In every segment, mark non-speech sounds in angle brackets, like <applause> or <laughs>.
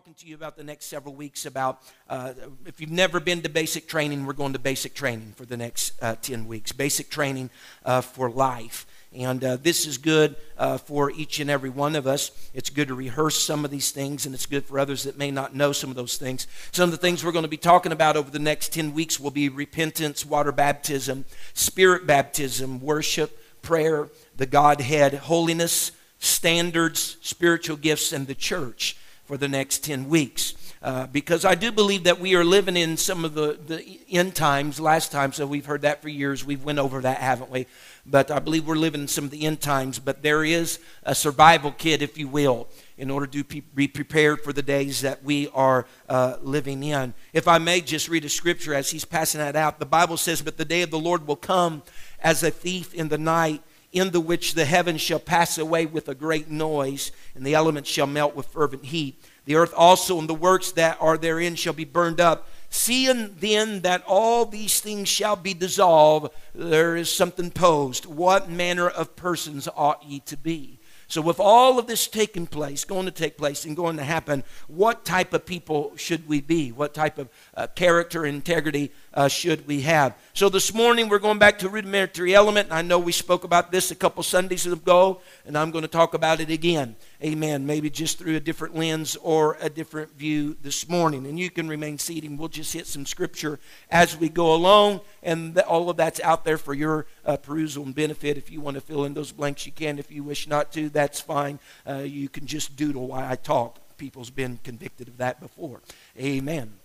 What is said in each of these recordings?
Talking to you about the next several weeks about uh, if you've never been to basic training we're going to basic training for the next uh, 10 weeks. Basic training uh, for life. And uh, this is good uh, for each and every one of us. It's good to rehearse some of these things and it's good for others that may not know some of those things. Some of the things we're going to be talking about over the next 10 weeks will be repentance water baptism spirit baptism worship prayer the godhead holiness standards spiritual gifts and the church for the next 10 weeks. Uh, because I do believe that we are living in some of the, the end times, last time, so we've heard that for years. We've went over that, haven't we? But I believe we're living in some of the end times. But there is a survival kit, if you will, in order to be prepared for the days that we are uh, living in. If I may just read a scripture as he's passing that out, the Bible says, But the day of the Lord will come as a thief in the night in the which the heavens shall pass away with a great noise, and the elements shall melt with fervent heat. The earth also and the works that are therein shall be burned up. Seeing then that all these things shall be dissolved, there is something posed. What manner of persons ought ye to be? So, with all of this taking place, going to take place, and going to happen, what type of people should we be? What type of uh, character integrity uh, should we have? So, this morning we're going back to rudimentary element. I know we spoke about this a couple Sundays ago, and I'm going to talk about it again. Amen. Maybe just through a different lens or a different view this morning. And you can remain seated. We'll just hit some scripture as we go along, and all of that's out there for your uh, perusal and benefit. If you want to fill in those blanks, you can. If you wish not to, that's fine. Uh, you can just doodle while I talk. People's been convicted of that before. Amen.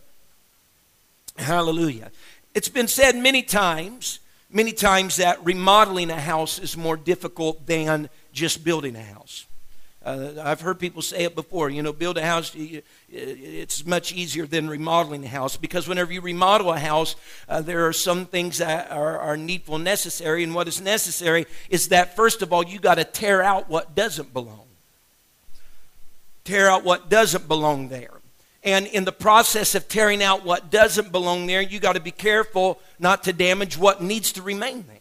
Hallelujah. It's been said many times, many times that remodeling a house is more difficult than just building a house. Uh, I've heard people say it before. You know, build a house, it's much easier than remodeling a house because whenever you remodel a house, uh, there are some things that are, are needful necessary. And what is necessary is that, first of all, you got to tear out what doesn't belong. Tear out what doesn't belong there. And in the process of tearing out what doesn't belong there, you got to be careful not to damage what needs to remain there.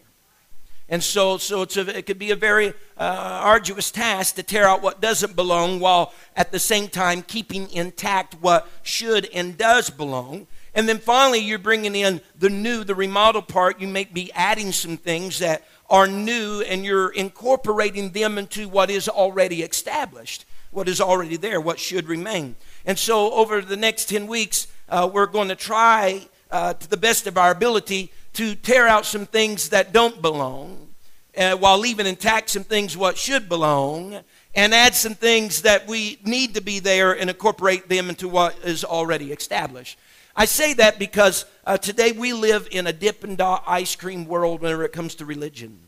And so, so a, it could be a very uh, arduous task to tear out what doesn't belong while at the same time keeping intact what should and does belong. And then finally, you're bringing in the new, the remodel part. You may be adding some things that are new and you're incorporating them into what is already established, what is already there, what should remain. And so, over the next 10 weeks, uh, we're going to try uh, to the best of our ability to tear out some things that don't belong uh, while leaving intact some things what should belong and add some things that we need to be there and incorporate them into what is already established. I say that because uh, today we live in a Dippin' Dot ice cream world whenever it comes to religion.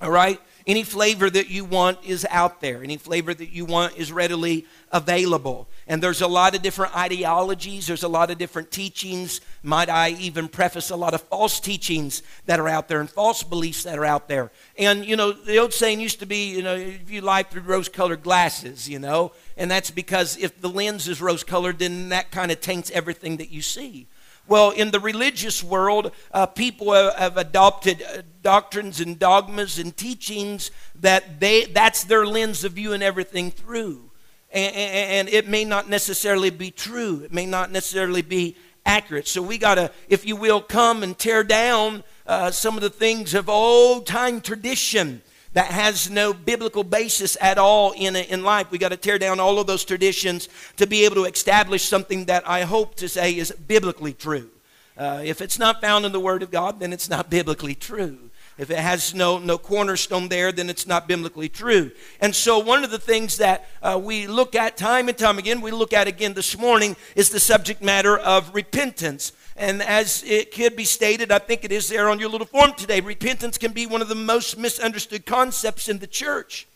All right? Any flavor that you want is out there. Any flavor that you want is readily available. And there's a lot of different ideologies, there's a lot of different teachings. Might I even preface a lot of false teachings that are out there and false beliefs that are out there. And, you know, the old saying used to be, you know, if you lie through rose colored glasses, you know, and that's because if the lens is rose colored, then that kind of taints everything that you see. Well, in the religious world, uh, people have, adopted uh, doctrines and dogmas and teachings that they, that's their lens of viewing everything through. And it may not necessarily be true, it may not necessarily be accurate. So we got to, if you will, come and tear down uh, some of the things of old time tradition that has no biblical basis at all in, in life. We got to tear down all of those traditions to be able to establish something that I hope to say is biblically true. Uh, if it's not found in the Word of God, then it's not biblically true. If it has no, no cornerstone there, then it's not biblically true. And so, one of the things that uh, we look at time and time again, we look at again this morning, is the subject matter of repentance. And as it could be stated, I think it is there on your little form today, repentance can be one of the most misunderstood concepts in the church.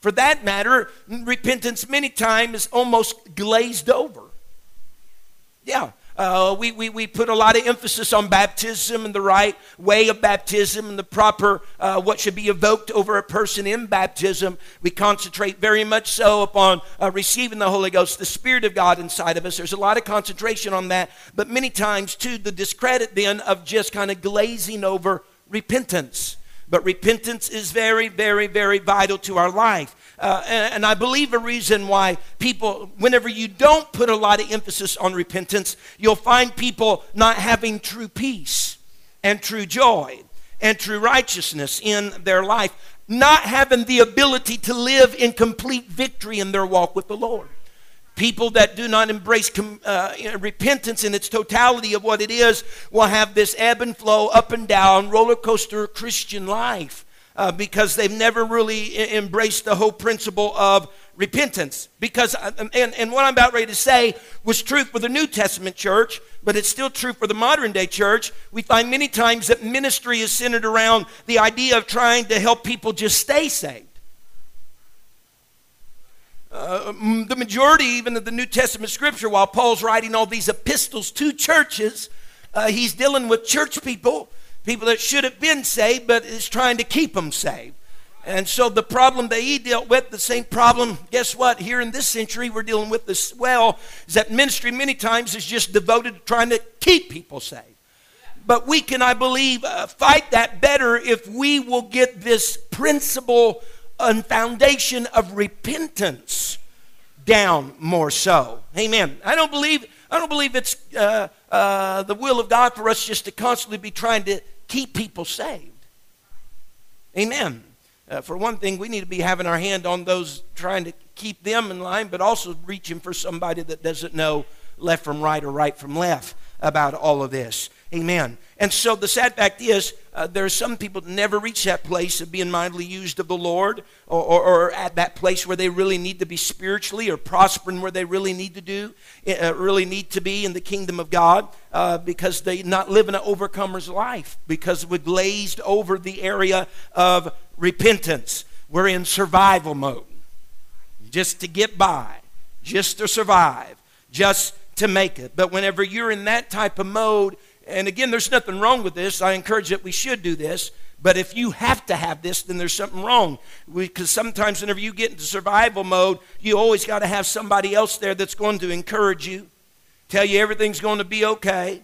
For that matter, repentance many times is almost glazed over. Yeah, Uh, we, we, we put a lot of emphasis on baptism and the right way of baptism and the proper, uh, what should be evoked over a person in baptism. We concentrate very much so upon uh, receiving the Holy Ghost, the Spirit of God inside of us. There's a lot of concentration on that, but many times, too, the discredit then of just kind of glazing over repentance. But repentance is very, very, very vital to our life. Uh, and, and, I believe a reason why people, whenever you don't put a lot of emphasis on repentance, you'll find people not having true peace and true joy and true righteousness in their life, not having the ability to live in complete victory in their walk with the Lord. People that do not embrace uh, repentance in its totality of what it is will have this ebb and flow, up and down, roller coaster Christian life uh, because they've never really I- embraced the whole principle of repentance. Because, uh, and, and what I'm about ready to say was true for the New Testament church, but it's still true for the modern day church. We find many times that ministry is centered around the idea of trying to help people just stay saved. Uh, the majority, even of the New Testament scripture, while Paul's writing all these epistles to churches, uh, he's dealing with church people people that should have been saved, but is trying to keep them saved. And so the problem that he dealt with, the same problem, guess what? Here in this century, we're dealing with as well, is that ministry many times is just devoted to trying to keep people saved. But we can, I believe, uh, fight that better if we will get this principle and foundation of repentance down more so. Amen. I don't believe I don't believe it's uh, uh, the will of God for us just to constantly be trying to keep people saved. Amen. Uh, for one thing, we need to be having our hand on those trying to keep them in line, but also reaching for somebody that doesn't know left from right or right from left about all of this. Amen. And so the sad fact is, uh, there are some people that never reach that place of being mightily used of the Lord or, or, or, at that place where they really need to be spiritually or prospering where they really need to do, uh, really need to be in the kingdom of God uh, because they not living an overcomer's life because we glazed over the area of repentance. We're in survival mode just to get by, just to survive, just to make it. But whenever you're in that type of mode, and again, there's nothing wrong with this. I encourage that we should do this. But if you have to have this, then there's something wrong. Because sometimes, whenever you get into survival mode, you always got to have somebody else there that's going to encourage you, tell you everything's going to be okay,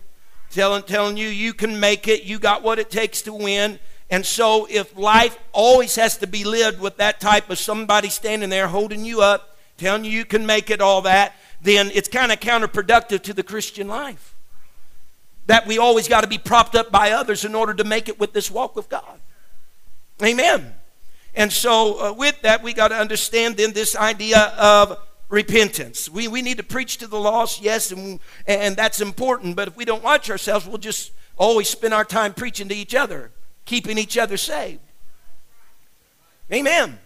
telling, telling you you can make it, you got what it takes to win. And so, if life always has to be lived with that type of somebody standing there holding you up, telling you you can make it, all that, then it's kind of counterproductive to the Christian life. That we always got to be propped up by others in order to make it with this walk with God. Amen. And so, uh, with that, we got to understand then this idea of repentance. We, we need to preach to the lost, yes, and, and that's important, but if we don't watch ourselves, we'll just always spend our time preaching to each other, keeping each other saved. Amen.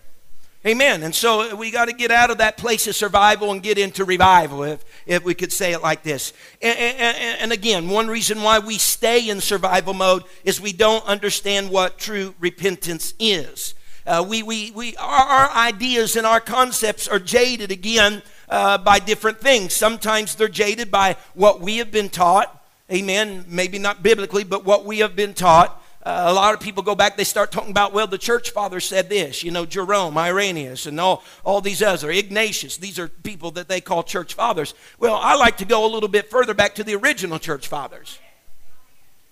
Amen. And so we got to get out of that place of survival and get into revival, if, if we could say it like this. And, and, and, again, one reason why we stay in survival mode is we don't understand what true repentance is. Uh, we, we, we, our, our, ideas and our concepts are jaded again uh, by different things. Sometimes they're jaded by what we have been taught. Amen. Maybe not biblically, but what we have been taught. Uh, a lot of people go back, they start talking about, well, the church father said this, you know, Jerome, Irenaeus, and all, all these other, Ignatius. These are people that they call church fathers. Well, I like to go a little bit further back to the original church fathers.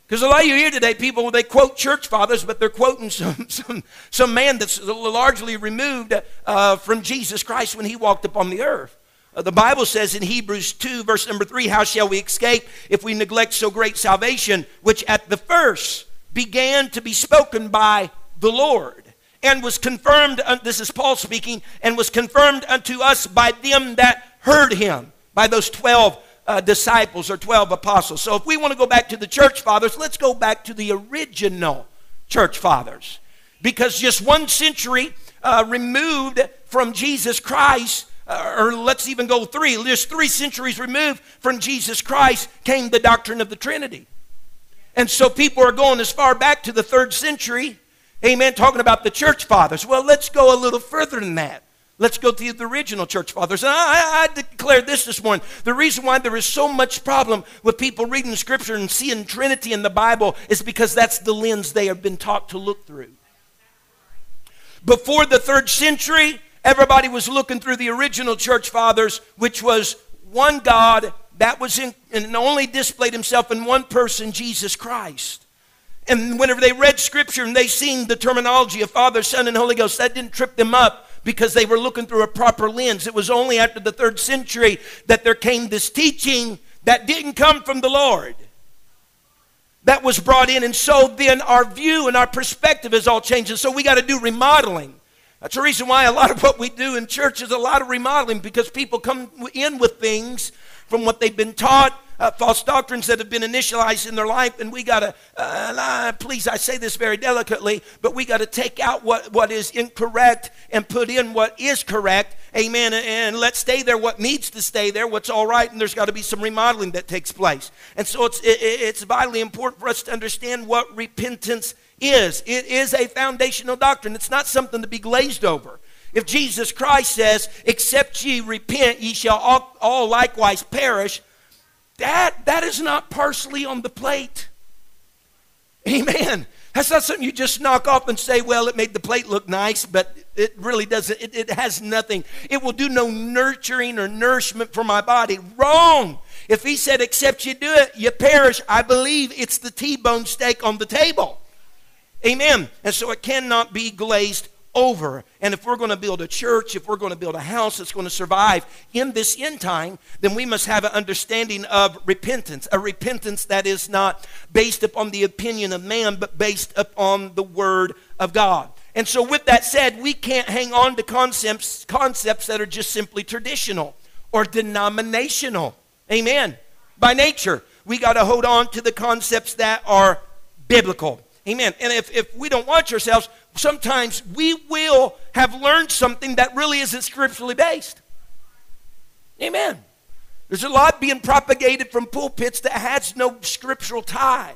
Because a lot of you here today, people, they quote church fathers, but they're quoting some, <laughs> some, some man that's largely removed uh, from Jesus Christ when he walked upon the earth. Uh, the Bible says in Hebrews 2, verse number 3, How shall we escape if we neglect so great salvation, which at the first began to be spoken by the Lord and was confirmed, this is Paul speaking, and was confirmed unto us by them that heard him, by those 12 uh, disciples or 12 apostles. So if we want to go back to the church fathers, let's go back to the original church fathers. Because just one century uh, removed from Jesus Christ, uh, or let's even go three, just three centuries removed from Jesus Christ, came the doctrine of the Trinity. And so people are going as far back to the third century, amen, talking about the church fathers. Well, let's go a little further than that. Let's go to the original church fathers. And I, I, declared this this morning. The reason why there is so much problem with people reading Scripture and seeing Trinity in the Bible is because that's the lens they have been taught to look through. Before the third century, everybody was looking through the original church fathers, which was one God that was in, and only displayed himself in one person, Jesus Christ. And whenever they read Scripture and they seen the terminology of Father, Son, and Holy Ghost, that didn't trip them up because they were looking through a proper lens. It was only after the third century that there came this teaching that didn't come from the Lord that was brought in. And so then our view and our perspective is all changing. So we got to do remodeling. That's the reason why a lot of what we do in church is a lot of remodeling because people come in with things from what they've been taught uh, false doctrines that have been initialized in their life, and we got to, uh, please, I say this very delicately, but we got to take out what, what is incorrect and put in what is correct. Amen. And let stay there what needs to stay there, what's all right, and there's got to be some remodeling that takes place. And so it's, it, it's vitally important for us to understand what repentance is. It is a foundational doctrine, it's not something to be glazed over. If Jesus Christ says, Except ye repent, ye shall all, all likewise perish, that, that is not parsley on the plate. Amen. That's not something you just knock off and say, well, it made the plate look nice, but it really doesn't. It, it, has nothing. It will do no nurturing or nourishment for my body. Wrong. If he said, except you do it, you perish, I believe it's the T bone steak on the table. Amen. And so it cannot be glazed over. And if we're going to build a church, if we're going to build a house that's going to survive in this end time, then we must have an understanding of repentance. A repentance that is not based upon the opinion of man, but based upon the Word of God. And so, with that said, we can't hang on to concepts, concepts that are just simply traditional or denominational. Amen. By nature, we got to hold on to the concepts that are biblical. Amen. And if, if we don't watch ourselves, sometimes we will have learned something that really isn't scripturally based. Amen. There's a lot being propagated from pulpits that has no scriptural tie,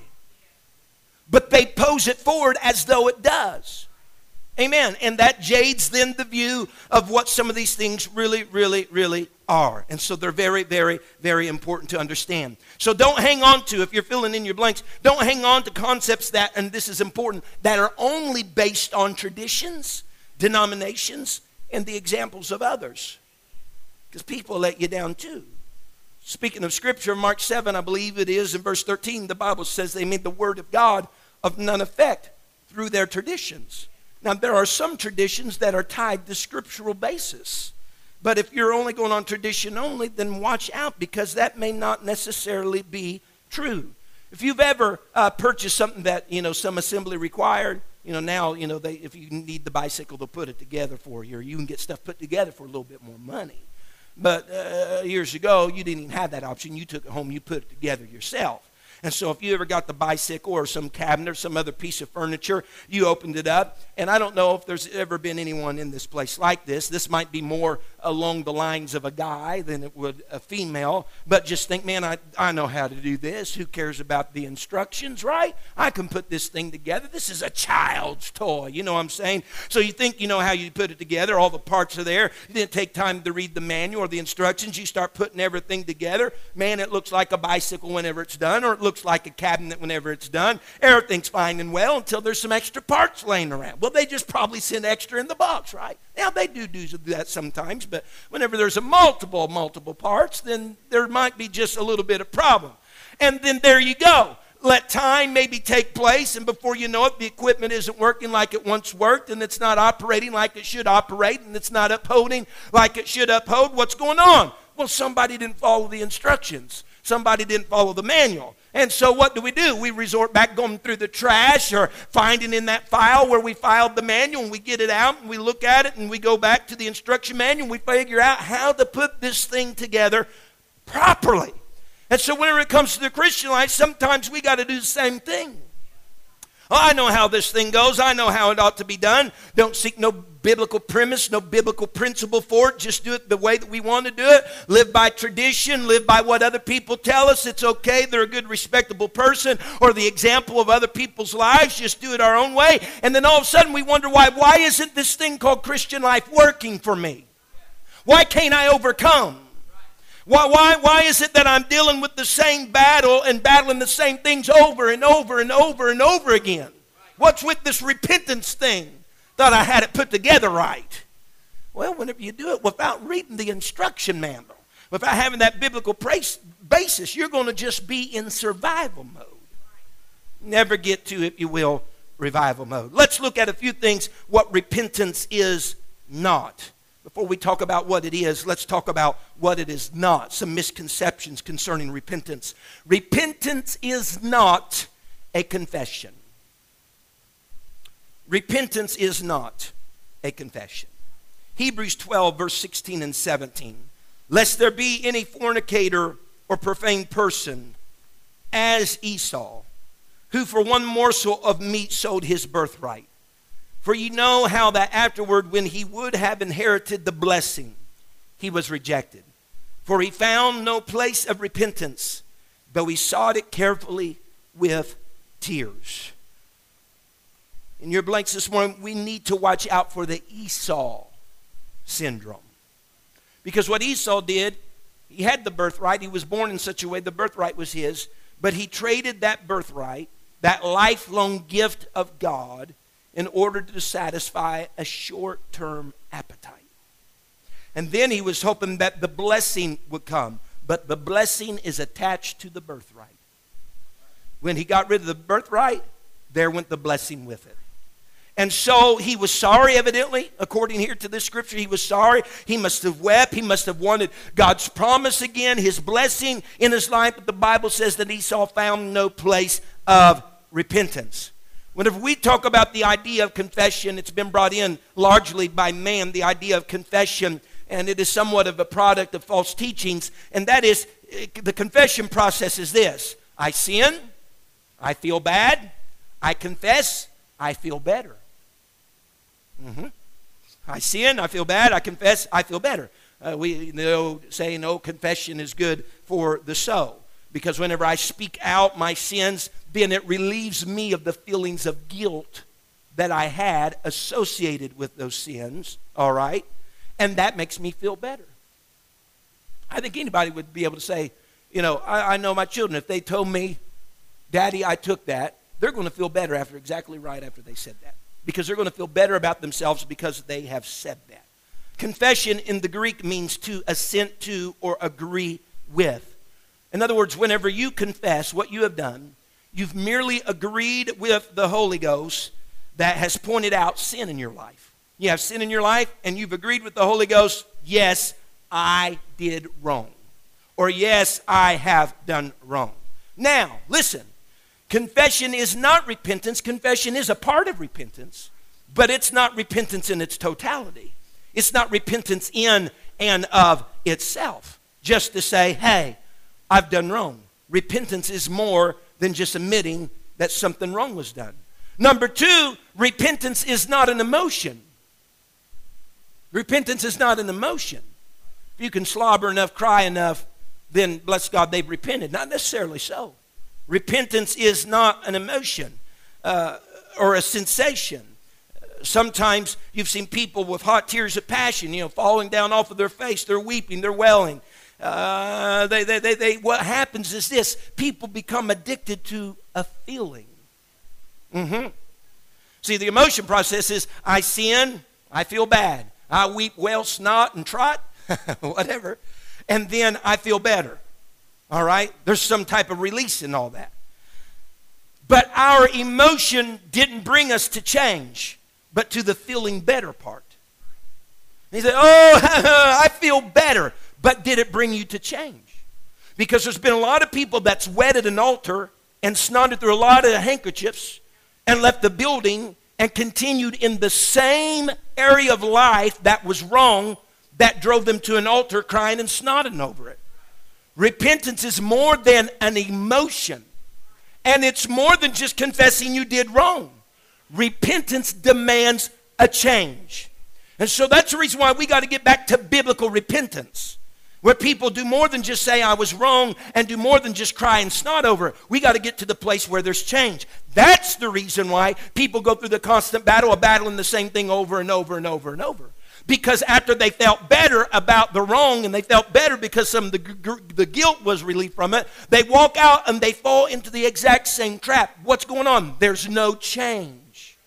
but they pose it forward as though it does. Amen. And that jades then the view of what some of these things really, really, really are. And so they're very, very, very important to understand. So don't hang on to, if you're filling in your blanks, don't hang on to concepts that, and this is important, that are only based on traditions, denominations, and the examples of others. Because people let you down too. Speaking of Scripture, Mark 7, I believe it is, in verse 13, the Bible says they made the Word of God of none effect through their traditions. Now, there are some traditions that are tied to scriptural basis. But if you're only going on tradition only, then watch out because that may not necessarily be true. If you've ever uh, purchased something that, you know, some assembly required, you know, now, you know, they, if you need the bicycle, they'll put it together for you, or you can get stuff put together for a little bit more money. But uh, years ago, you didn't even have that option. You took it home, you put it together yourself. And so, if you ever got the bicycle or some cabinet or some other piece of furniture, you opened it up. And I don't know if there's ever been anyone in this place like this. This might be more along the lines of a guy than it would a female. But just think, man, I, I know how to do this. Who cares about the instructions, right? I can put this thing together. This is a child's toy. You know what I'm saying? So, you think you know how you put it together. All the parts are there. You didn't take time to read the manual or the instructions. You start putting everything together. Man, it looks like a bicycle whenever it's done, or it looks like a cabinet whenever it's done. Everything's fine and well until there's some extra parts laying around. Well, they just probably send extra in the box, right? Now, they do do that sometimes, but whenever there's a multiple, multiple parts, then there might be just a little bit of problem. And then there you go let time maybe take place, and before you know it, the equipment isn't working like it once worked, and it's not operating like it should operate, and it's not upholding like it should uphold. What's going on? Well, somebody didn't follow the instructions, somebody didn't follow the manual. And so what do we do? We resort back going through the trash or finding in that file where we filed the manual and we get it out and we look at it and we go back to the instruction manual and we figure out how to put this thing together properly. And so whenever it comes to the Christian life, sometimes we got to do the same thing. Oh, I know how this thing goes. I know how it ought to be done. Don't seek no biblical premise, no biblical principle for it. Just do it the way that we want to do it. Live by tradition, live by what other people tell us. It's okay. They're a good, respectable person or the example of other people's lives. Just do it our own way. And then all of a sudden we wonder why. Why isn't this thing called Christian life working for me? Why can't I overcome? Why, why, why is it that I'm dealing with the same battle and battling the same things over and over and over and over again? What's with this repentance thing? Thought I had it put together right. Well, whenever you do it without reading the instruction manual, without having that biblical basis, you're going to just be in survival mode. Never get to, if you will, revival mode. Let's look at a few things what repentance is not. Before we talk about what it is, let's talk about what it is not. Some misconceptions concerning repentance. Repentance is not a confession. Repentance is not a confession. Hebrews 12, verse 16 and 17. Lest there be any fornicator or profane person as Esau who for one morsel of meat sold his birthright. For you know how that afterward, when he would have inherited the blessing, he was rejected. For he found no place of repentance, though he sought it carefully with tears. In your blanks this morning, we need to watch out for the Esau syndrome. Because what Esau did, he had the birthright. He was born in such a way the birthright was his, but he traded that birthright that lifelong gift of God in order to satisfy a short term appetite. And then he was hoping that the blessing would come, but the blessing is attached to the birthright. When he got rid of the birthright, there went the blessing with it. And so he was sorry, evidently, according here to this scripture. He was sorry. He must have wept. He must have wanted God's promise again, his blessing in his life. But the Bible says that Esau found no place of repentance. Whenever we talk about the idea of confession, it's been brought in largely by man, the idea of confession, and it is somewhat of a product of false teachings. And that is the confession process is this I sin, I feel bad, I confess, I feel better. Mm-hmm. I sin, I feel bad, I confess, I feel better. Uh, we know say no confession is good for the soul because whenever I speak out my sins, then it relieves me of the feelings of guilt that I had associated with those sins, all right? And that makes me feel better. I think anybody would be able to say, you know, I, I know my children, if they told me, Daddy, I took that, they're going to feel better after exactly right after they said that. Because they're going to feel better about themselves because they have said that. Confession in the Greek means to assent to or agree with. In other words, whenever you confess what you have done, you've merely agreed with the Holy Ghost that has pointed out sin in your life. You have sin in your life, and you've agreed with the Holy Ghost, yes, I did wrong. Or yes, I have done wrong. Now, listen, confession is not repentance. Confession is a part of repentance, but it's not repentance in its totality. It's not repentance in and of itself. Just to say, hey, I've done wrong. Repentance is more than just admitting that something wrong was done. Number two, repentance is not an emotion. Repentance is not an emotion. If you can slobber enough, cry enough, then bless God, they've repented. Not necessarily so. Repentance is not an emotion uh, or a sensation. Sometimes you've seen people with hot tears of passion, you know, falling down off of their face. They're weeping, they're wailing. Uh, they, they, they, they, what happens is this people become addicted to a feeling. Mm-hmm. See, the emotion process is I sin, I feel bad. I weep, wail, snot, and trot, <laughs> whatever, and then I feel better. All right? There's some type of release in all that. But our emotion didn't bring us to change, but to the feeling better part. he said, Oh, <laughs> I feel better. But did it bring you to change? Because there's been a lot of people that's wedded an altar and snotted through a lot of handkerchiefs and left the building and continued in the same area of life that was wrong that drove them to an altar crying and snotting over it. Repentance is more than an emotion, and it's more than just confessing you did wrong. Repentance demands a change. And so that's the reason why we got to get back to biblical repentance. Where people do more than just say, I was wrong, and do more than just cry and snot over it. We got to get to the place where there's change. That's the reason why people go through the constant battle of battling the same thing over and over and over and over. because after they felt better about the wrong and they felt better because some of the, the guilt was relieved from it, they walk out and they fall into the exact same trap. What's going on? There's no change.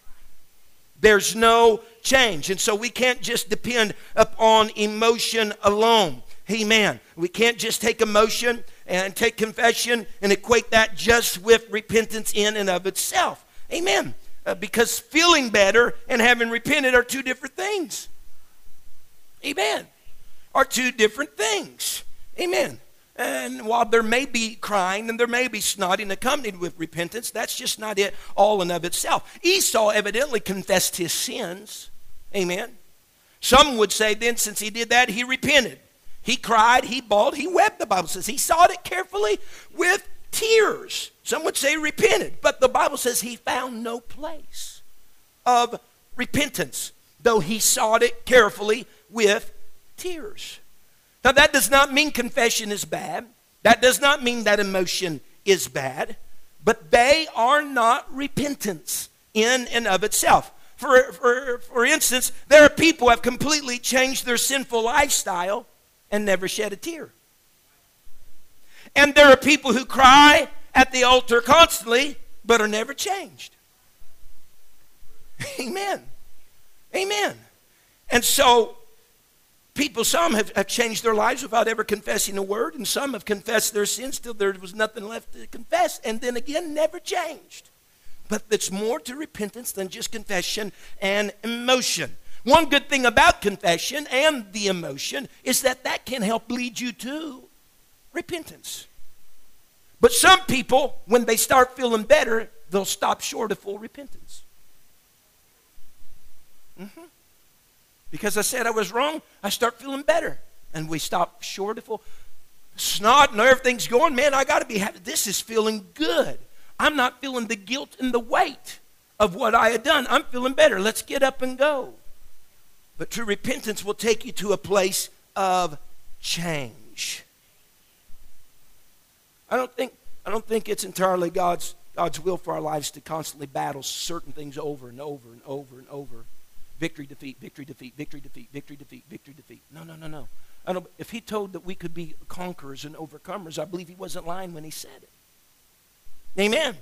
There's no change. And so we can't just depend upon emotion alone. Amen. We can't just take emotion and take confession and equate that just with repentance in and of itself. Amen. Uh, because feeling better and having repented are two different things. Amen. Are two different things. Amen. And while there may be crying and there may be snotting accompanied with repentance, that's just not it all and of itself. Esau evidently confessed his sins. Amen. Some would say then, since he did that, he repented. He cried, he bawled, he wept, the Bible says. He sought it carefully with tears. Some would say repented, but the Bible says he found no place of repentance, though he sought it carefully with tears. Now, that does not mean confession is bad. That does not mean that emotion is bad, but they are not repentance in and of itself. For, for, for instance, there are people who have completely changed their sinful lifestyle and never shed a tear. And there are people who cry at the altar constantly but are never changed. Amen. Amen. And so people, some have, have changed their lives without ever confessing a word, and some have confessed their sins till there was nothing left to confess, and then again never changed. But it's more to repentance than just confession and emotion. One good thing about confession and the emotion is that that can help lead you to repentance. But some people, when they start feeling better, they'll stop short of full repentance. Mm-hmm. Because I said I was wrong, I start feeling better. And we stop short of full snot and everything's going, man, I got to be happy. This is feeling good. I'm not feeling the guilt and the weight of what I had done. I'm feeling better. Let's get up and go. But true repentance will take you to a place of change. I don't think, I don't think it's entirely God's, God's will for our lives to constantly battle certain things over and over and over and over victory, defeat, victory, defeat, victory, defeat, victory, defeat, victory, defeat. No, no, no, no. I don't, if he told that we could be conquerors and overcomers, I believe he wasn't lying when he said it. Amen.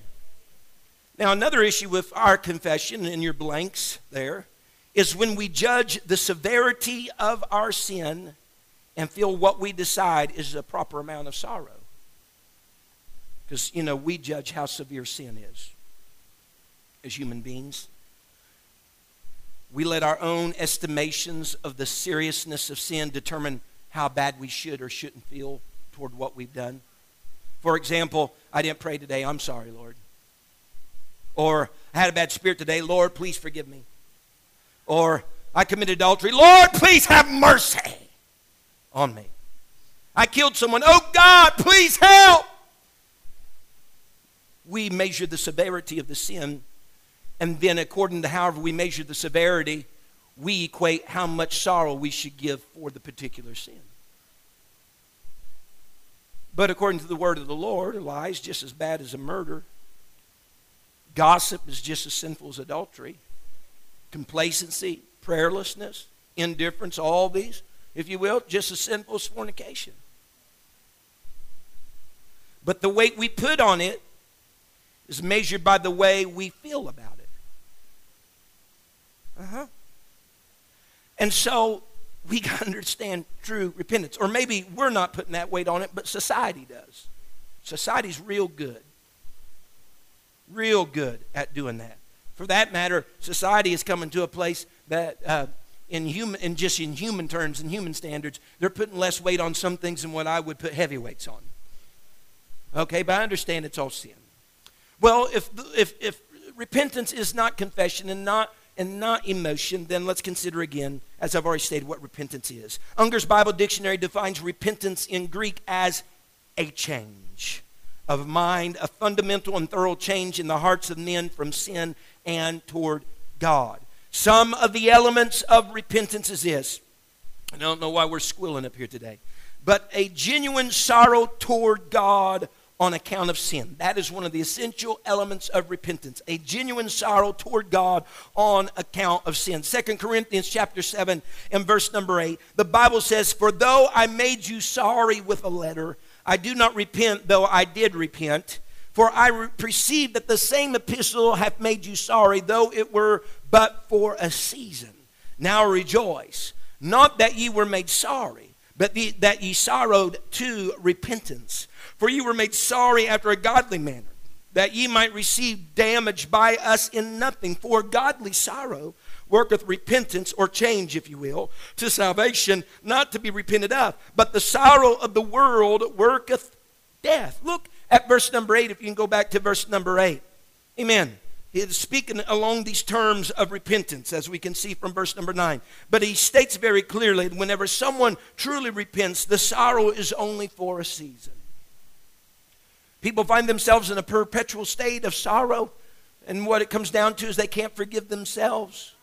Now, another issue with our confession in your blanks there is when we judge the severity of our sin and feel what we decide is a proper amount of sorrow. Because, you know, we judge how severe sin is as human beings. We let our own estimations of the seriousness of sin determine how bad we should or shouldn't feel toward what we've done. For example, I didn't pray today. I'm sorry, Lord. Or I had a bad spirit today. Lord, please forgive me. Or I committed adultery. Lord, please have mercy on me. I killed someone. Oh, God, please help. We measure the severity of the sin and then, according to however we measure the severity, we equate how much sorrow we should give for the particular sin. But according to the word of the Lord, a lie is just as bad as a murder. Gossip is just as sinful as adultery. Complacency, prayerlessness, indifference, all these, if you will, just as sinful as fornication. But the weight we put on it is measured by the way we feel about it. Uh-huh. And so we <laughs> got to understand true repentance. Or maybe we're not putting that weight on it, but society does. Society's real good. Real good at doing that. For that matter, society is coming to a place that, uh, in human, in just in human terms, in human standards, they're putting less weight on some things than what I would put heavy weights on. Okay, but I understand it's all sin. Well, if if if repentance is not confession and not and not emotion, then let's consider again, as I've already stated, what repentance is. Unger's Bible Dictionary defines repentance in Greek as a change of mind, a fundamental and thorough change in the hearts of men from sin and toward God. Some of the elements of repentance is this. I don't know why we're squilling up here today, but a genuine sorrow toward God on account of sin. That is one of the essential elements of repentance, a genuine sorrow toward God on account of sin. Second Corinthians chapter 7 and verse number 8, the Bible says, For though I made you sorry with a letter, I do not repent, though I did repent. For I perceive that the same epistle hath made you sorry, though it were but for a season. Now rejoice, not that ye were made sorry, but the, that ye sorrowed to repentance. For ye were made sorry after a godly manner, that ye might receive damage by us in nothing. For godly sorrow worketh repentance, or change, if you will, to salvation, not to be repented of. But the sorrow of the world worketh death. Look at verse number 8, if you can go back to verse number 8. Amen. He is speaking along these terms of repentance, as we can see from verse number 9. But he states very clearly that whenever someone truly repents, the sorrow is only for a season. People find themselves in a perpetual state of sorrow, and what it comes down to is they can't forgive themselves,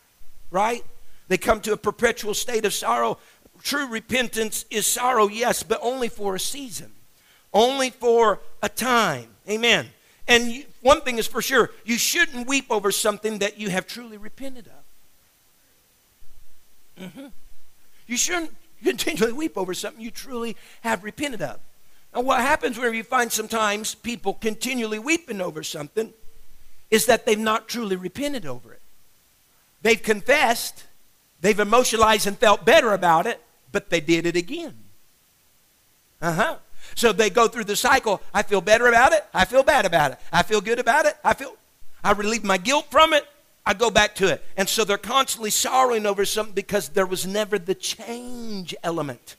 right? They come to a perpetual state of sorrow. True repentance is sorrow, yes, but only for a season, only for a time. Amen. And you, one thing is for sure you shouldn't weep over something that you have truly repented of. Mm-hmm. You shouldn't <laughs> continually weep over something you truly have repented of. And what happens whenever you find sometimes people continually weeping over something is that they've not truly repented over it. They've confessed, they've emotionalized and felt better about it, but they did it again. Uh huh. So they go through the cycle. I feel better about it. I feel bad about it. I feel good about it. I feel I relieve my guilt from it. I go back to it. And so they're constantly sorrowing over something because there was never the change element.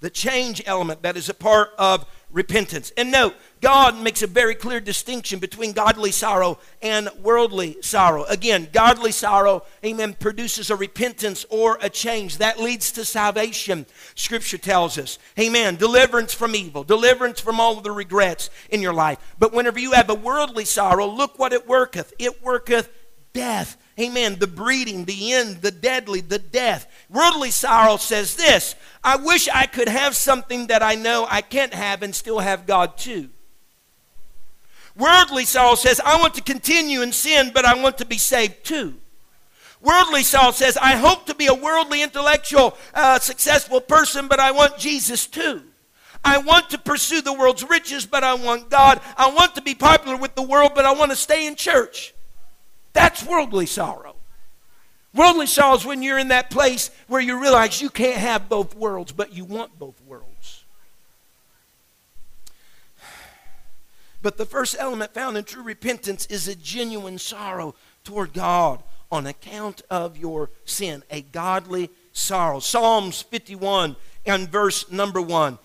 The change element that is a part of repentance. And note, God makes a very clear distinction between godly sorrow and worldly sorrow. Again, godly sorrow, amen, produces a repentance or a change that leads to salvation, Scripture tells us. Amen. Deliverance from evil, deliverance from all the regrets in your life. But whenever you have a worldly sorrow, look what it worketh. It worketh death. Amen. The breeding, the end, the deadly, the death. Worldly sorrow says this I wish I could have something that I know I can't have and still have God too. Worldly sorrow says, I want to continue in sin, but I want to be saved too. Worldly sorrow says, I hope to be a worldly, intellectual, uh, successful person, but I want Jesus too. I want to pursue the world's riches, but I want God. I want to be popular with the world, but I want to stay in church. That's worldly sorrow. Worldly sorrow is when you're in that place where you realize you can't have both worlds, but you want both worlds. But the first element found in true repentance is a genuine sorrow toward God on account of your sin, a godly sorrow. Psalms 51 and verse number 1 uh,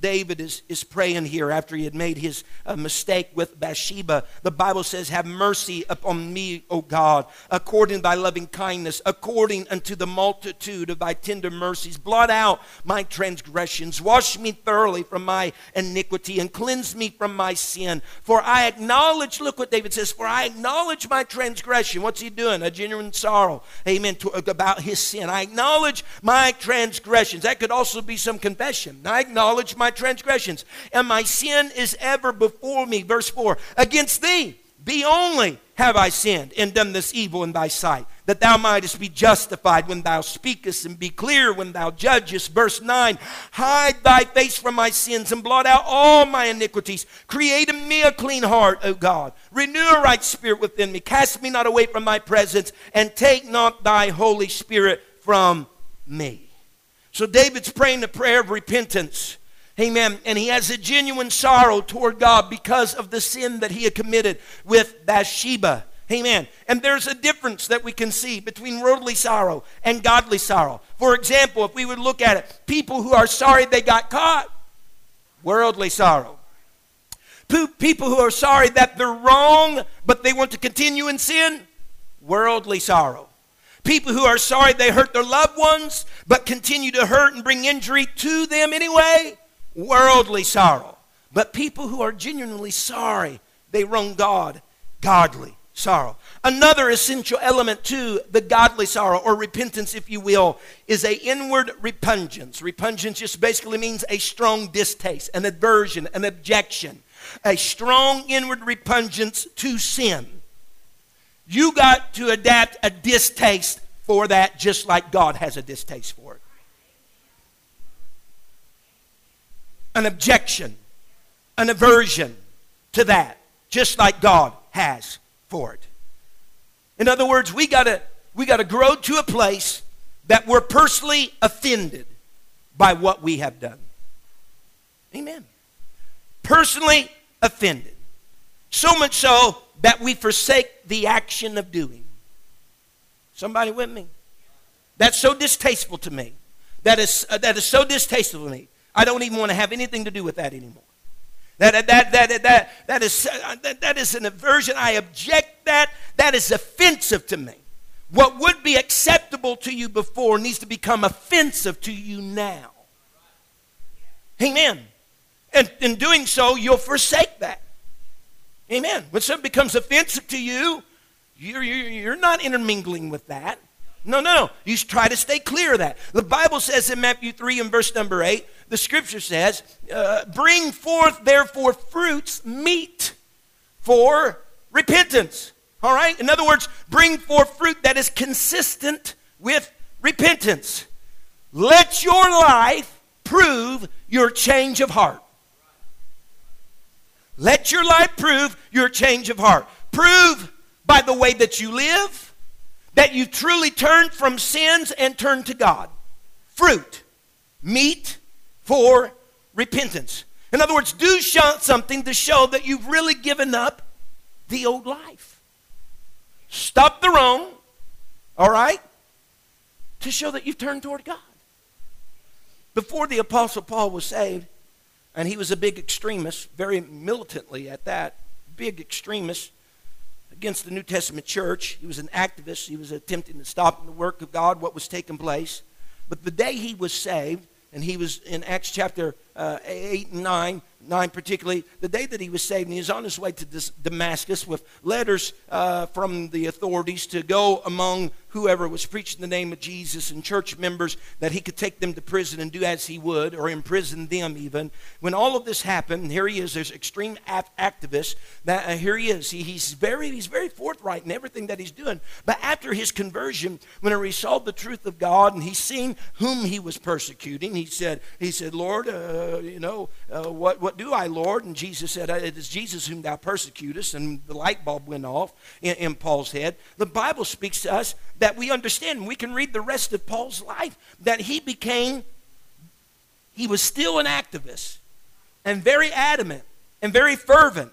David is, is praying here after he had made his uh, mistake with Bathsheba. The Bible says, Have mercy upon me, O God, according to thy loving kindness, according unto the multitude of thy tender mercies. Blot out my transgressions. Wash me thoroughly from my iniquity and cleanse me from my sin. For I acknowledge, look what David says, for I acknowledge my transgression. What's he doing? A genuine sorrow, amen, to, about his sin. I acknowledge my transgressions. That could also be some confession. I acknowledge my transgressions, and my sin is ever before me. Verse 4 Against thee, thee only, have I sinned and done this evil in thy sight, that thou mightest be justified when thou speakest and be clear when thou judgest. Verse 9 Hide thy face from my sins and blot out all my iniquities. Create in me a clean heart, O God. Renew a right spirit within me. Cast me not away from thy presence, and take not thy Holy Spirit from me. So David's praying the prayer of repentance. Amen. And he has a genuine sorrow toward God because of the sin that he had committed with Bathsheba. Amen. And there's a difference that we can see between worldly sorrow and godly sorrow. For example, if we would look at it, people who are sorry they got caught, worldly sorrow. People who are sorry that they're wrong, but they want to continue in sin, worldly sorrow. People who are sorry they hurt their loved ones, but continue to hurt and bring injury to them anyway. Worldly sorrow. But people who are genuinely sorry they wrong God. Godly sorrow. Another essential element to the godly sorrow, or repentance, if you will, is a inward repugnance. Repugnance just basically means a strong distaste, an aversion, an objection. a strong inward repugnance to sin. You got to adapt a distaste for that just like God has a distaste for it. An objection, an aversion to that, just like God has for it. In other words, we got to we got to grow to a place that we're personally offended by what we have done. Amen. Personally offended. So much so that we forsake the action of doing. Somebody with me? That's so distasteful to me. That is, uh, that is so distasteful to me. I don't even want to have anything to do with that anymore. That, that, that, that, that, is, uh, that, that is an aversion. I object that. That is offensive to me. What would be acceptable to you before needs to become offensive to you now. Amen. And in doing so, you'll forsake that. Amen. When something becomes offensive to you, you're, you're, you're not intermingling with that. No, no, no. You try to stay clear of that. The Bible says in Matthew 3 and verse number 8, the scripture says, uh, Bring forth therefore fruits meet for repentance. All right? In other words, bring forth fruit that is consistent with repentance. Let your life prove your change of heart. Let your life prove your change of heart. Prove by the way that you live that you truly turned from sins and turned to God. Fruit, meet for repentance. In other words, do something to show that you've really given up the old life. Stop the wrong, all right, to show that you've turned toward God. Before the Apostle Paul was saved, and he was a big extremist, very militantly at that, big extremist against the New Testament church. He was an activist. He was attempting to stop the work of God, what was taking place. But the day he was saved, and he was in Acts chapter uh, 8 and 9, 9 particularly, the day that he was saved, and he was on his way to Damascus with letters uh, from the authorities to go among whoever was preaching the name of Jesus and church members that he could take them to prison and do as he would, or imprison them even. When all of this happened, here he is, there's extreme activists. That, uh, here he is. He, he's, very, he's very forthright in everything that he's doing. But after his conversion, when he saw the truth of God and he seen whom he was persecuting, he said, he said Lord, uh, you know, uh, what, what do I, Lord? And Jesus said, uh, It is Jesus whom thou persecutest. And the light bulb went off in, in Paul's head. The Bible speaks to us that we understand. We can read the rest of Paul's life that he became, he was still an activist and very adamant and very fervent,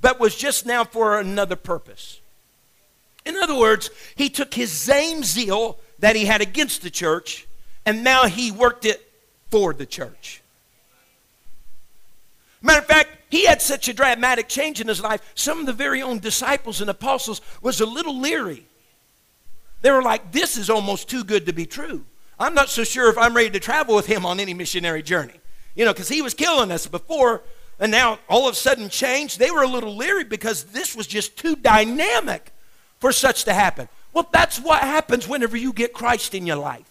but was just now for another purpose. In other words, he took his same zeal that he had against the church and now he worked it for the church. Matter of fact, he had such a dramatic change in his life, some of the very own disciples and apostles was a little leery. They were like, this is almost too good to be true. I'm not so sure if I'm ready to travel with him on any missionary journey. You know, because he was killing us before, and now all of a sudden changed. They were a little leery because this was just too dynamic for such to happen. Well, that's what happens whenever you get Christ in your life.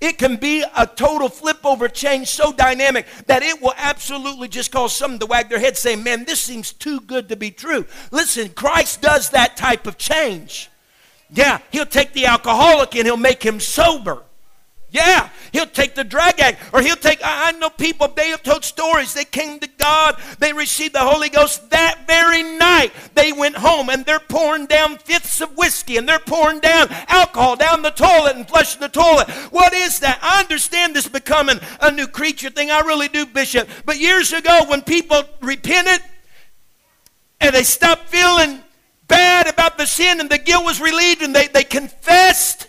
It can be a total flip over change so dynamic that it will absolutely just cause some to wag their head saying, Man, this seems too good to be true. Listen, Christ does that type of change. Yeah, he'll take the alcoholic and he'll make him sober. Yeah, he'll take the drug act, or he'll take. I, I, know people, they have told stories. They came to God, they received the Holy Ghost that very night. They went home and they're pouring down fifths of whiskey and they're pouring down alcohol down the toilet and flushing the toilet. What is that? I understand this becoming a new creature thing. I really do, Bishop. But years ago, when people repented and they stopped feeling bad about the sin and the guilt was relieved and they, they confessed.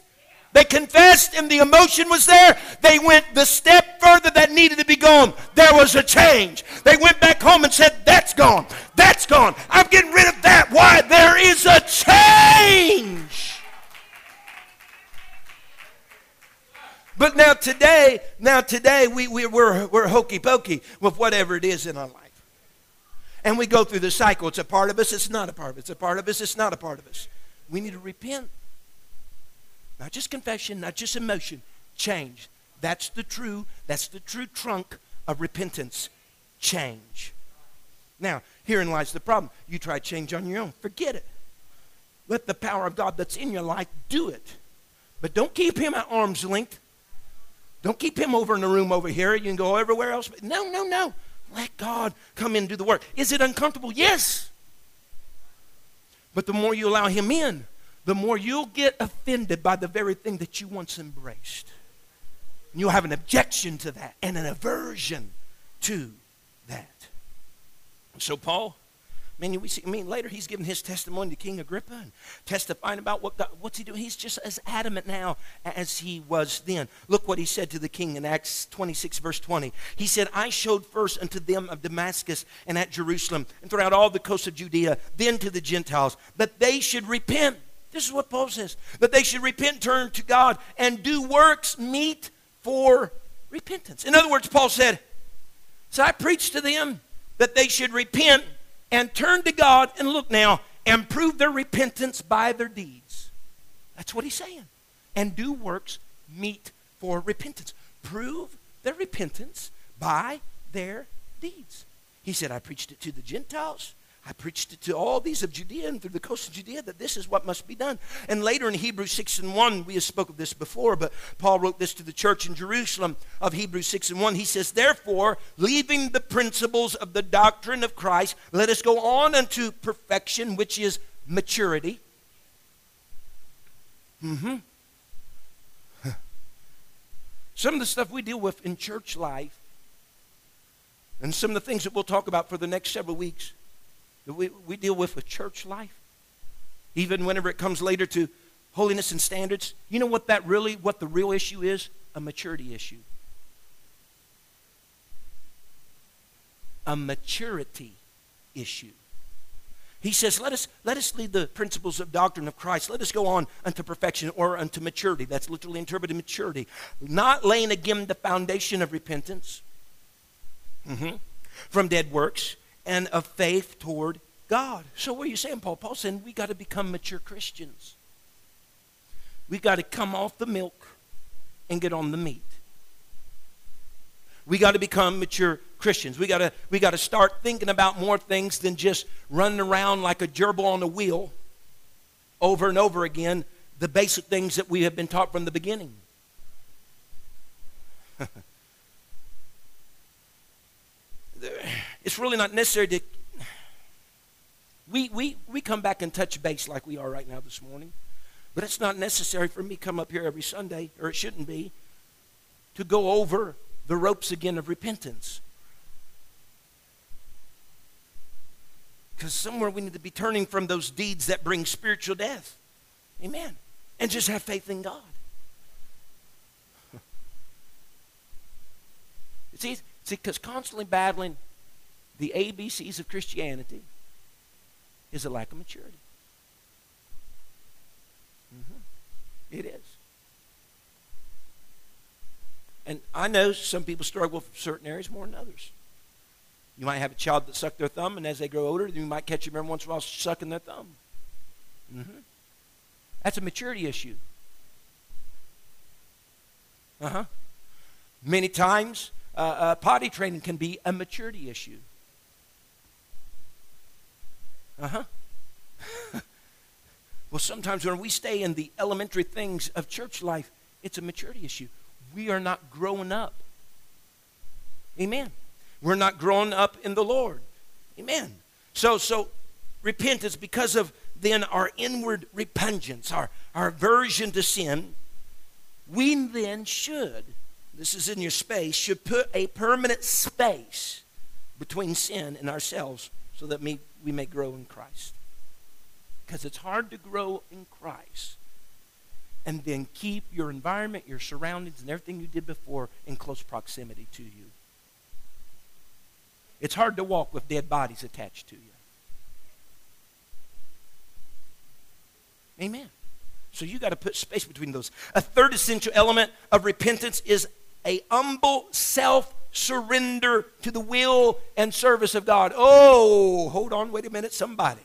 They confessed and the emotion was there. They went the step further that needed to be gone. There was a change. They went back home and said, That's gone. That's gone. I'm getting rid of that. Why? There is a change. But now today, now today we, we, we're, we're hokey pokey with whatever it is in our life. And we go through the cycle. It's a part of us, it's not a part of us. It's a part of us, it's not a part of us. We need to repent. Not just confession, not just emotion. Change. That's the true, that's the true trunk of repentance. Change. Now, herein lies the problem. You try change on your own. Forget it. Let the power of God that's in your life do it. But don't keep him at arm's length. Don't keep him over in the room over here. You can go everywhere else. No, no, no. Let God come in and do the work. Is it uncomfortable? Yes. But the more you allow him in, the more you'll get offended by the very thing that you once embraced. And you'll have an objection to that and an aversion to that. So, Paul, man, we see, I mean, later he's giving his testimony to King Agrippa and testifying about what God, what's he doing. He's just as adamant now as he was then. Look what he said to the king in Acts 26, verse 20. He said, I showed first unto them of Damascus and at Jerusalem and throughout all the coast of Judea, then to the Gentiles, that they should repent. This is what Paul says that they should repent, turn to God, and do works meet for repentance. In other words, Paul said, So I preached to them that they should repent and turn to God and look now and prove their repentance by their deeds. That's what he's saying. And do works meet for repentance. Prove their repentance by their deeds. He said, I preached it to the Gentiles. I preached it to all these of Judea and through the coast of Judea that this is what must be done. And later in Hebrews 6 and 1, we have spoke of this before, but Paul wrote this to the church in Jerusalem of Hebrews 6 and 1. He says, Therefore, leaving the principles of the doctrine of Christ, let us go on unto perfection, which is maturity. Mm-hmm. <laughs> Some of the stuff we deal with in church life, and some of the things that we'll talk about for the next several weeks, that we, we deal with with church life, even whenever it comes later to holiness and standards, you know what that really, what the real issue is? A maturity issue. A maturity issue. He says, let us, let us lead the principles of doctrine of Christ. Let us go on unto perfection or unto maturity. That's literally interpreted maturity. Not laying again the foundation of repentance mm-hmm, from dead works and of faith toward God. So what are you saying, Paul? Paul's saying we got to become mature Christians. We got to come off the milk and get on the meat. We got to become mature Christians. We got to we got to start thinking about more things than just running around like a gerbil on a wheel over and over again, the basic things that we have been taught from the beginning. <laughs> it's really not necessary to. We, we, we come back and touch base like we are right now this morning. But it's not necessary for me come up here every Sunday, or it shouldn't be, to go over the ropes again of repentance. Because somewhere we need to be turning from those deeds that bring spiritual death. Amen. And just have faith in God. <laughs> see, see, because constantly battling the ABCs of Christianity is a lack of maturity. Mm-hmm. It is. And I know some people struggle with certain areas more than others. You might have a child that sucked their thumb, and as they grow older, you might catch them every once in a while sucking their thumb. Mm-hmm. That's a maturity issue. Uh huh. Many times, uh, uh, potty training can be a maturity issue. Uh huh. <laughs> well, sometimes when we stay in the elementary things of church life, it's a maturity issue. We are not growing up. Amen. We're not growing up in the Lord. Amen. So, so repentance because of then our inward repentance, our, our aversion to sin, we then should, this is in your space, should put a permanent space between sin and ourselves so that we, we may grow in Christ. Because it's hard to grow in Christ and then keep your environment, your surroundings, and everything you did before in close proximity to you. It's hard to walk with dead bodies attached to you. Amen. So you got to put space between those. A third essential element of repentance is a humble self surrender to the will and service of God. Oh, hold on, wait a minute, somebody.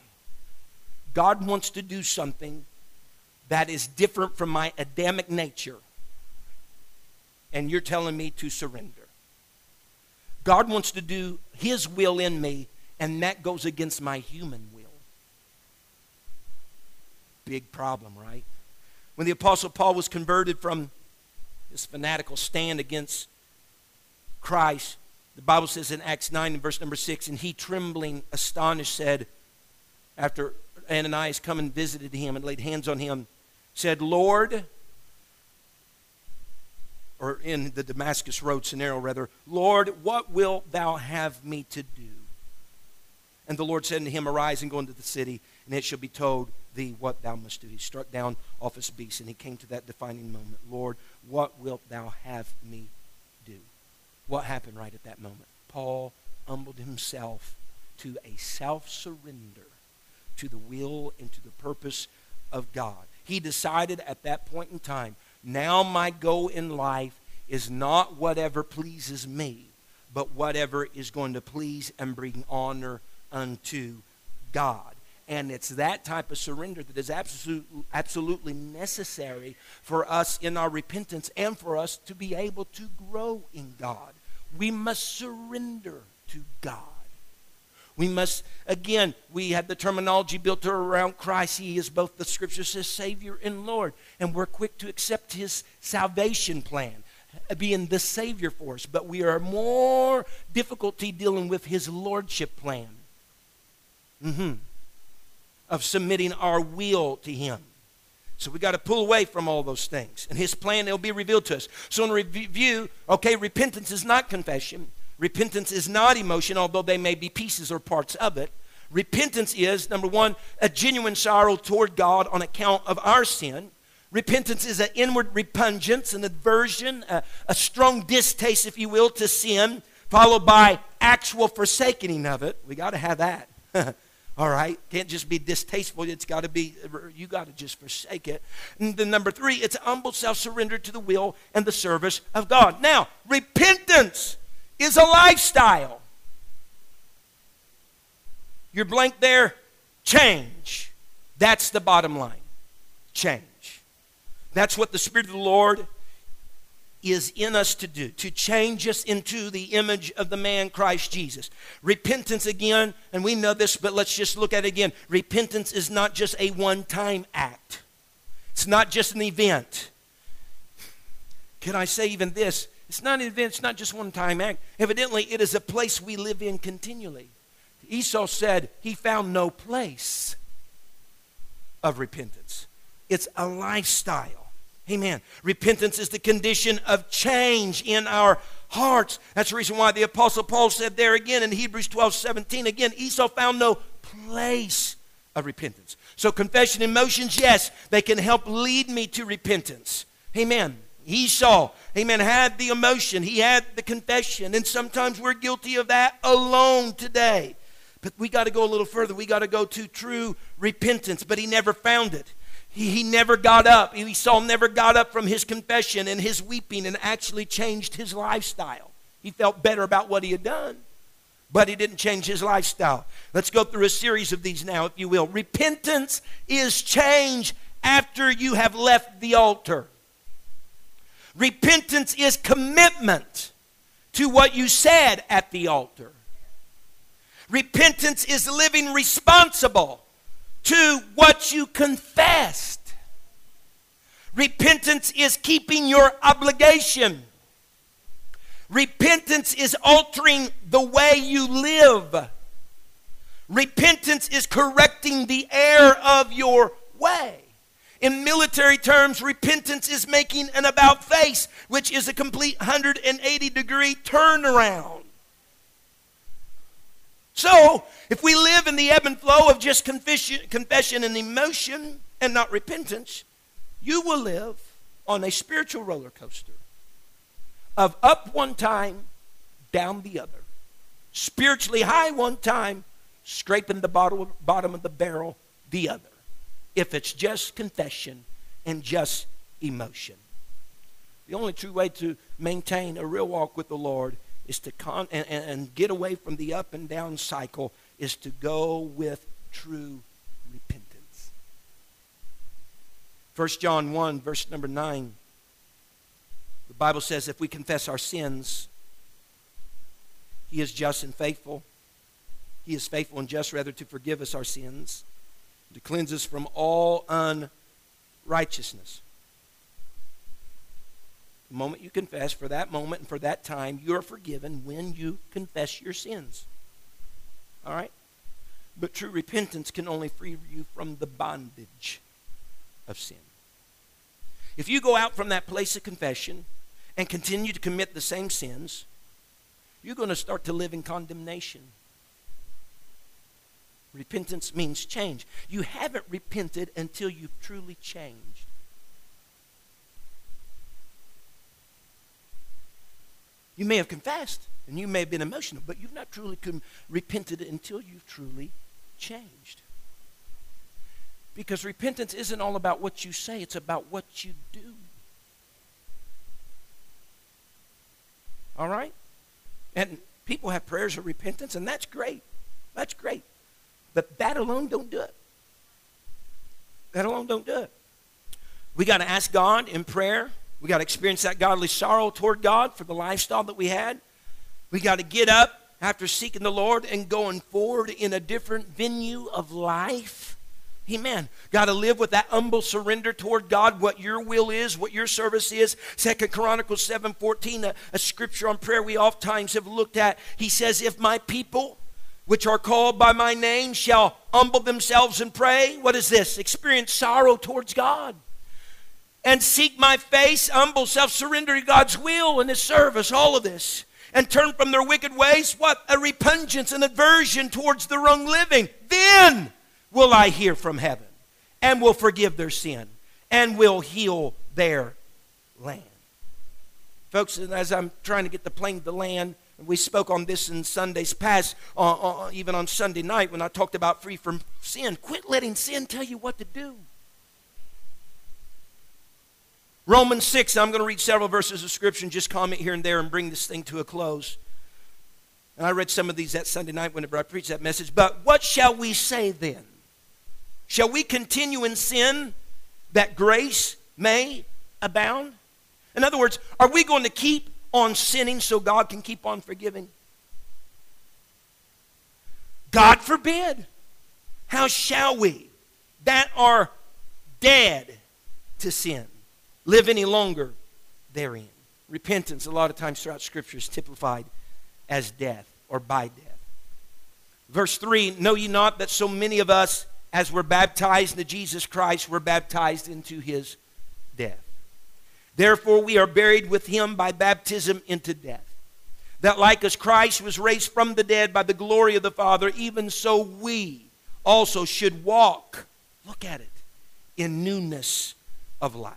God wants to do something that is different from my Adamic nature. And you're telling me to surrender. God wants to do His will in me, and that goes against my human will. Big problem, right? When the Apostle Paul was converted from his fanatical stand against Christ, the Bible says in Acts 9 and verse number 6, and he trembling, astonished, said, after Ananias come and visited him and laid hands on him, said, Lord, or in the Damascus Road scenario, rather, Lord, what wilt thou have me to do? And the Lord said unto him, Arise and go into the city, and it shall be told thee what thou must do. He struck down off his beast, and he came to that defining moment. Lord, what wilt thou have me? What happened right at that moment? Paul humbled himself to a self surrender to the will and to the purpose of God. He decided at that point in time now my goal in life is not whatever pleases me, but whatever is going to please and bring honor unto God. And it's that type of surrender that is absolute, absolutely necessary for us in our repentance and for us to be able to grow in God. We must surrender to God. We must, again, we have the terminology built around Christ. He is both the scripture says Savior and Lord. And we're quick to accept His salvation plan, being the Savior for us. But we are more difficulty dealing with His Lordship plan mm-hmm. Of submitting our will to Him. So we got to pull away from all those things. And His plan, it'll be revealed to us. So in review, okay, repentance is not confession. Repentance is not emotion, although they may be pieces or parts of it. Repentance is, number one, a genuine sorrow toward God on account of our sin. Repentance is an inward repugnance, an aversion, a, a strong distaste, if you will, to sin, followed by actual forsaking of it. We got to have that. <laughs> All right? Can't just be distasteful. It's got to be, you got to just forsake it. And then number three, it's humble self surrender to the will and the service of God. Now, repentance is a lifestyle. You're blank there. Change. That's the bottom line. Change. That's what the Spirit of the Lord is in us to do, to change us into the image of the man Christ Jesus. Repentance again, and we know this, but let's just look at it again. Repentance is not just a one time act, it's not just an event. Can I say even this? It's not an event, it's not just one time act. Evidently, it is a place we live in continually. Esau said he found no place of repentance, it's a lifestyle. Amen. Repentance is the condition of change in our hearts. That's the reason why the Apostle Paul said there again in Hebrews 12 17, again, Esau found no place of repentance. So, confession and emotions, yes, they can help lead me to repentance. Amen. Esau, amen, had the emotion, he had the confession, and sometimes we're guilty of that alone today. But we got to go a little further. We got to go to true repentance, but he never found it. He, he never got up. Esau never got up from his confession and his weeping and actually changed his lifestyle. He felt better about what he had done, but he didn't change his lifestyle. Let's go through a series of these now, if you will. Repentance is change after you have left the altar. Repentance is commitment to what you said at the altar. Repentance is living responsible to what you confessed. Repentance is keeping your obligation. Repentance is altering the way you live. Repentance is correcting the error of your way. In military terms, repentance is making an about face, which is a complete 180 degree turnaround. So, if we live in the ebb and flow of just confession, and emotion and not repentance, you will live on a spiritual roller coaster of up one time, down the other. Spiritually high one time, scraping the bottom of the barrel the other if it's just confession and just emotion. The only true way to maintain a real walk with the Lord is to con- and, and get away from the up and down cycle is to go with true repentance. 1 John 1, verse number 9. The Bible says if we confess our sins, he is just and faithful He is faithful and just, rather, to forgive us our sins, to cleanse us from all unrighteousness. The moment you confess, for that moment and for that time, you are forgiven when you confess your sins. All right? But true repentance can only free you from the bondage of sin. If you go out from that place of confession and continue to commit the same sins, you're going to start to live in condemnation. Repentance means change. You haven't repented until you've truly changed. You may have confessed and you may have been emotional, but you've not truly repented until you've truly changed. Because repentance isn't all about what you say, it's about what you do. All right? And people have prayers of repentance, and that's great. That's great. But that alone don't do it. That alone don't do it. We got to ask God in prayer. We got to experience that godly sorrow toward God for the lifestyle that we had. We got to get up after seeking the Lord and going forward in a different venue of life. Amen. Got to live with that humble surrender toward God, what your will is, what your service is. Second Chronicles 7:14, a, a scripture on prayer we oftentimes have looked at. He says, If my people, which are called by my name, shall humble themselves and pray, what is this? Experience sorrow towards God. And seek my face, humble self, surrender to God's will and his service, all of this and turn from their wicked ways, what? A repugnance, and aversion towards the wrong living. Then will I hear from heaven and will forgive their sin and will heal their land. Folks, as I'm trying to get the plane to land, we spoke on this in Sundays past, uh, uh, even on Sunday night when I talked about free from sin. Quit letting sin tell you what to do. Romans 6, I'm going to read several verses of Scripture and just comment here and there and bring this thing to a close. And I read some of these that Sunday night whenever I preached that message. But what shall we say then? Shall we continue in sin that grace may abound? In other words, are we going to keep on sinning so God can keep on forgiving? God forbid. How shall we that are dead to sin live any longer therein? Repentance, a lot of times throughout Scripture, is typified as death or by death. Verse 3 Know ye not that so many of us as we're baptized into Jesus Christ, we're baptized into his death. Therefore, we are buried with him by baptism into death. That like as Christ was raised from the dead by the glory of the Father, even so we also should walk, look at it, in newness of life.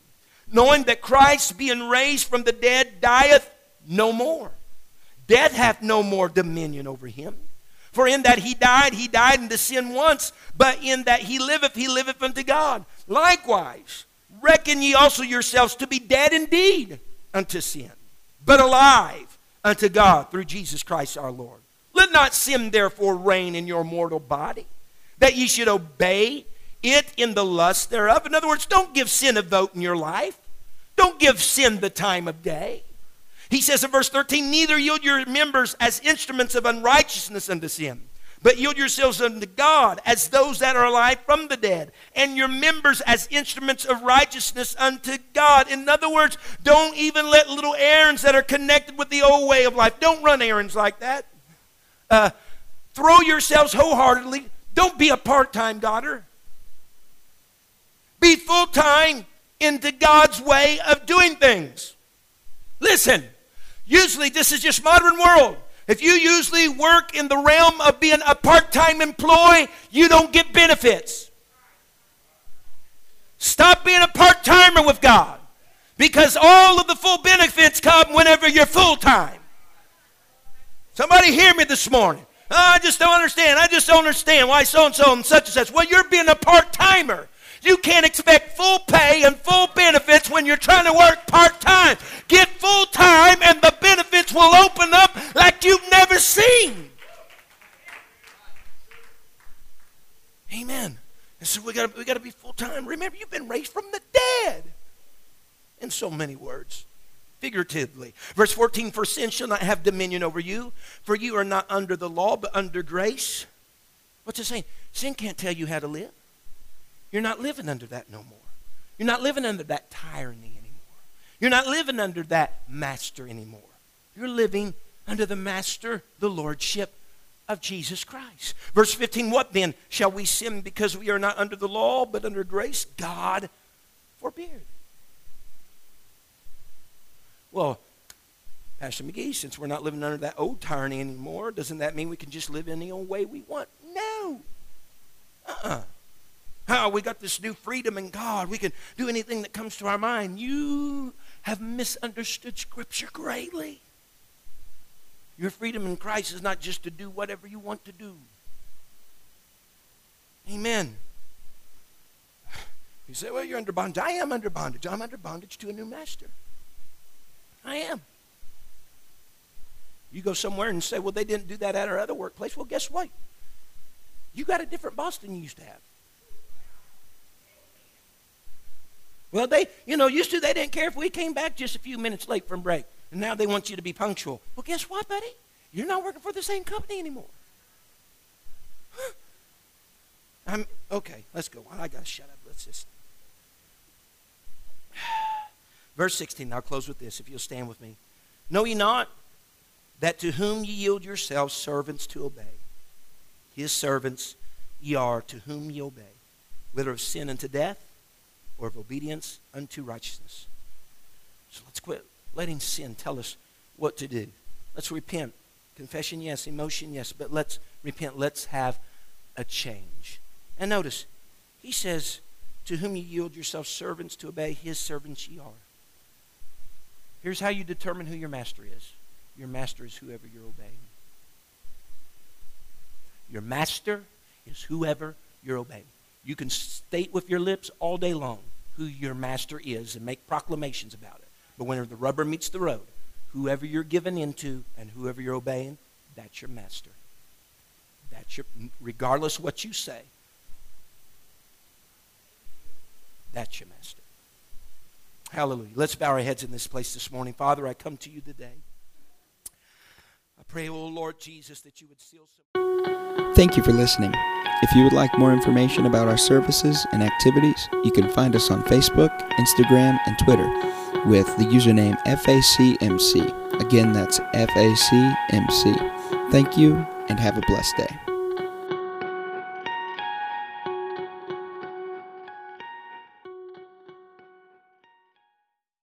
knowing that Christ, being raised from the dead, dieth no more. Death hath no more dominion over him. For in that he died, he died unto sin once, but in that he liveth, he liveth unto God. Likewise, reckon ye also yourselves to be dead indeed unto sin, but alive unto God through Jesus Christ our Lord. Let not sin therefore reign in your mortal body, that ye should obey it in the lust thereof. In other words, don't give sin a vote in your life. Don't give sin the time of day. He says in verse 13, Neither yield your members as instruments of unrighteousness unto sin, but yield yourselves unto God as those that are alive from the dead, and your members as instruments of righteousness unto God. In other words, don't even let little errands that are connected with the old way of life, don't run errands like that. Uh, throw yourselves wholeheartedly. Don't be a part time daughter. Be full time into God's way of doing things. Listen, Usually, this is just modern world. If you usually work in the realm of being a part time employee, you don't get benefits. Stop being a part timer with God because all of the full benefits come whenever you're full time. Somebody hear me this morning. Oh, I just don't understand. I just don't understand why so and so and such and such. Well, you're being a part timer. You can't expect full pay and full benefits when you're trying to work part time. Get full time, and the benefits will open up like you've never seen. Amen. And so we got we got to be full time. Remember, you've been raised from the dead. In so many words, figuratively. Verse 14: For sin shall not have dominion over you, for you are not under the law, but under grace. What's it saying? Sin can't tell you how to live. You're not living under that no more. You're not living under that tyranny anymore. You're not living under that master anymore. You're living under the master, the lordship of Jesus Christ. Verse 15 What then? Shall we sin because we are not under the law but under grace? God forbid. Well, Pastor McGee, since we're not living under that old tyranny anymore, doesn't that mean we can just live any old way we want? No. Uh uh-uh. uh how we got this new freedom in God. We can do anything that comes to our mind. You have misunderstood Scripture greatly. Your freedom in Christ is not just to do whatever you want to do. Amen. You say, well, you're under bondage. I am under bondage. I'm under bondage to a new master. I am. You go somewhere and say, well, they didn't do that at our other workplace. Well, guess what? You got a different boss than you used to have. Well, they, you know, used to they didn't care if we came back just a few minutes late from break. And now they want you to be punctual. Well, guess what, buddy? You're not working for the same company anymore. I'm okay, let's go. I gotta shut up. Let's just Verse 16, I'll close with this if you'll stand with me. Know ye not that to whom ye yield yourselves servants to obey, his servants ye are to whom ye obey, whether of sin unto death or of obedience unto righteousness. So let's quit letting sin tell us what to do. Let's repent. Confession, yes. Emotion, yes. But let's repent. Let's have a change. And notice, he says, To whom you yield yourselves servants to obey, his servants ye are. Here's how you determine who your master is your master is whoever you're obeying. Your master is whoever you're obeying. You can state with your lips all day long who your master is and make proclamations about it. But when the rubber meets the road, whoever you're given into and whoever you're obeying, that's your master. That's your, regardless what you say, that's your master. Hallelujah. Let's bow our heads in this place this morning. Father, I come to you today. I pray, oh Lord Jesus, that you would seal some. Thank you for listening. If you would like more information about our services and activities, you can find us on Facebook, Instagram, and Twitter with the username FACMC. Again, that's FACMC. Thank you and have a blessed day.